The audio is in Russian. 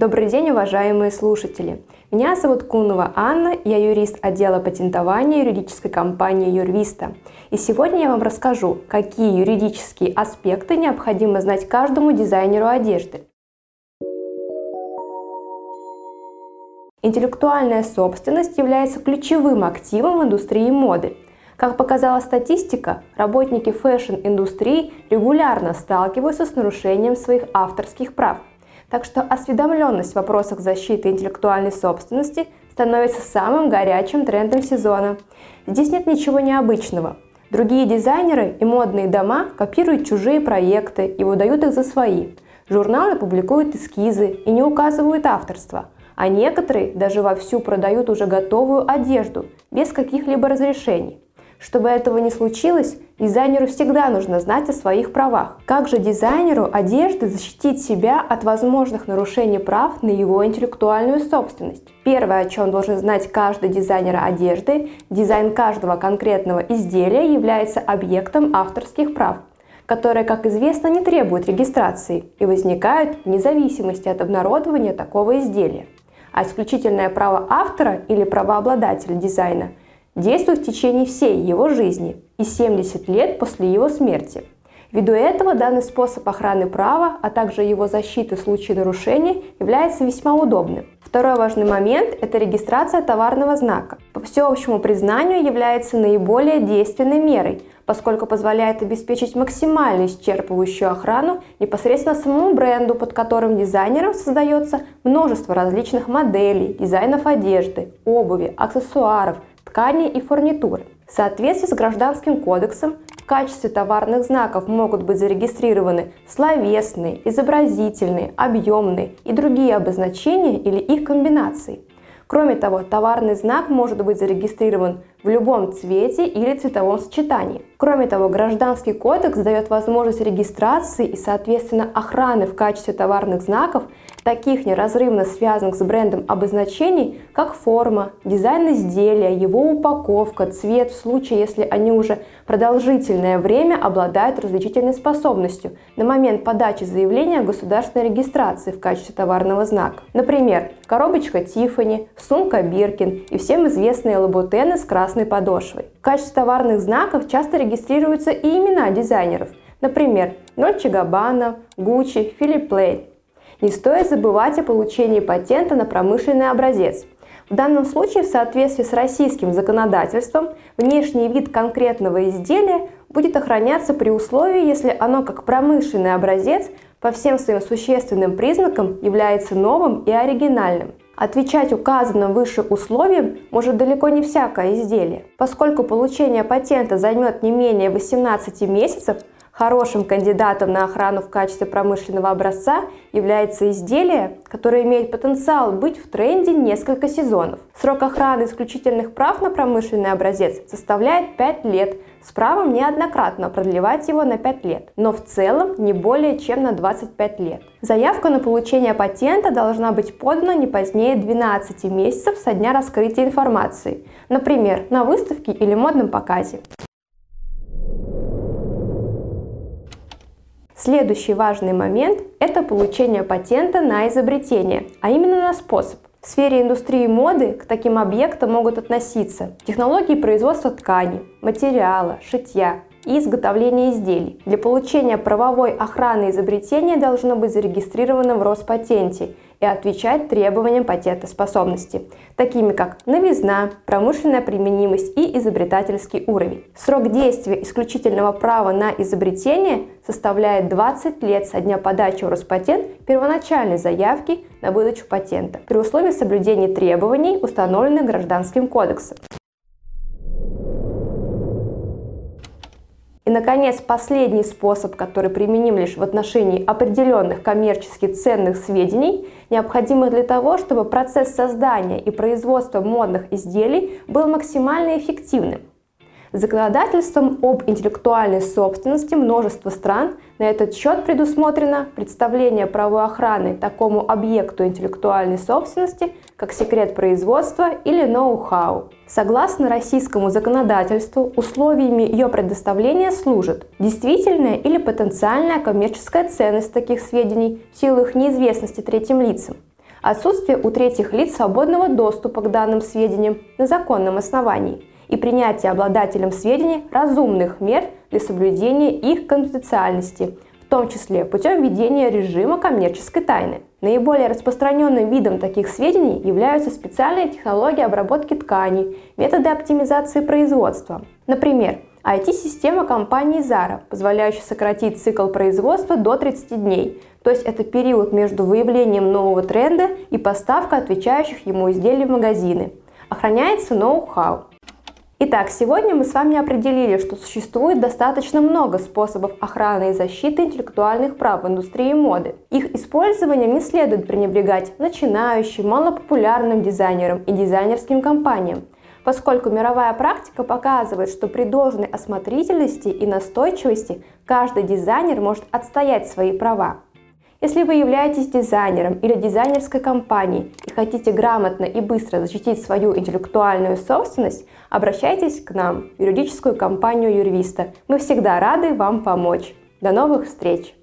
Добрый день, уважаемые слушатели! Меня зовут Кунова Анна, я юрист отдела патентования юридической компании Юрвиста. И сегодня я вам расскажу, какие юридические аспекты необходимо знать каждому дизайнеру одежды. Интеллектуальная собственность является ключевым активом в индустрии моды. Как показала статистика, работники fashion-индустрии регулярно сталкиваются с нарушением своих авторских прав – так что осведомленность в вопросах защиты интеллектуальной собственности становится самым горячим трендом сезона. Здесь нет ничего необычного. Другие дизайнеры и модные дома копируют чужие проекты и выдают их за свои. Журналы публикуют эскизы и не указывают авторство, а некоторые даже вовсю продают уже готовую одежду без каких-либо разрешений. Чтобы этого не случилось, дизайнеру всегда нужно знать о своих правах. Как же дизайнеру одежды защитить себя от возможных нарушений прав на его интеллектуальную собственность? Первое, о чем должен знать каждый дизайнер одежды, дизайн каждого конкретного изделия является объектом авторских прав которые, как известно, не требуют регистрации и возникают вне зависимости от обнародования такого изделия. А исключительное право автора или правообладателя дизайна действует в течение всей его жизни и 70 лет после его смерти. Ввиду этого данный способ охраны права, а также его защиты в случае нарушения является весьма удобным. Второй важный момент – это регистрация товарного знака. По всеобщему признанию является наиболее действенной мерой, поскольку позволяет обеспечить максимально исчерпывающую охрану непосредственно самому бренду, под которым дизайнером создается множество различных моделей, дизайнов одежды, обуви, аксессуаров, ткани и фурнитуры. В соответствии с Гражданским кодексом в качестве товарных знаков могут быть зарегистрированы словесные, изобразительные, объемные и другие обозначения или их комбинации. Кроме того, товарный знак может быть зарегистрирован в любом цвете или цветовом сочетании. Кроме того, Гражданский кодекс дает возможность регистрации и, соответственно, охраны в качестве товарных знаков таких неразрывно связанных с брендом обозначений, как форма, дизайн изделия, его упаковка, цвет в случае, если они уже продолжительное время обладают различительной способностью на момент подачи заявления о государственной регистрации в качестве товарного знака. Например, коробочка Тиффани, сумка Биркин и всем известные лабутены с красной подошвой. В качестве товарных знаков часто регистрируются и имена дизайнеров, например, Нольче Габбана, Гуччи, Филипп Лейн. Не стоит забывать о получении патента на промышленный образец. В данном случае, в соответствии с российским законодательством, внешний вид конкретного изделия будет охраняться при условии, если оно как промышленный образец по всем своим существенным признакам является новым и оригинальным. Отвечать указанным выше условиям может далеко не всякое изделие. Поскольку получение патента займет не менее 18 месяцев, Хорошим кандидатом на охрану в качестве промышленного образца является изделие, которое имеет потенциал быть в тренде несколько сезонов. Срок охраны исключительных прав на промышленный образец составляет 5 лет, с правом неоднократно продлевать его на 5 лет, но в целом не более чем на 25 лет. Заявка на получение патента должна быть подана не позднее 12 месяцев со дня раскрытия информации, например, на выставке или модном показе. Следующий важный момент – это получение патента на изобретение, а именно на способ. В сфере индустрии моды к таким объектам могут относиться технологии производства ткани, материала, шитья, и изготовления изделий. Для получения правовой охраны изобретения должно быть зарегистрировано в Роспатенте и отвечать требованиям патентоспособности, такими как новизна, промышленная применимость и изобретательский уровень. Срок действия исключительного права на изобретение составляет 20 лет со дня подачи в Роспатент первоначальной заявки на выдачу патента при условии соблюдения требований, установленных Гражданским кодексом. И, наконец, последний способ, который применим лишь в отношении определенных коммерчески ценных сведений, необходимых для того, чтобы процесс создания и производства модных изделий был максимально эффективным. Законодательством об интеллектуальной собственности множества стран на этот счет предусмотрено представление охраны такому объекту интеллектуальной собственности, как секрет производства или ноу-хау. Согласно российскому законодательству, условиями ее предоставления служат действительная или потенциальная коммерческая ценность таких сведений в силу их неизвестности третьим лицам, отсутствие у третьих лиц свободного доступа к данным сведениям на законном основании и принятие обладателем сведений разумных мер для соблюдения их конфиденциальности, в том числе путем введения режима коммерческой тайны. Наиболее распространенным видом таких сведений являются специальные технологии обработки тканей, методы оптимизации производства. Например, IT-система компании Zara, позволяющая сократить цикл производства до 30 дней, то есть это период между выявлением нового тренда и поставкой отвечающих ему изделий в магазины. Охраняется ноу-хау. Итак, сегодня мы с вами определили, что существует достаточно много способов охраны и защиты интеллектуальных прав в индустрии моды. Их использованием не следует пренебрегать начинающим, малопопулярным дизайнерам и дизайнерским компаниям, поскольку мировая практика показывает, что при должной осмотрительности и настойчивости каждый дизайнер может отстоять свои права. Если вы являетесь дизайнером или дизайнерской компанией и хотите грамотно и быстро защитить свою интеллектуальную собственность, обращайтесь к нам, юридическую компанию Юрвиста. Мы всегда рады вам помочь. До новых встреч!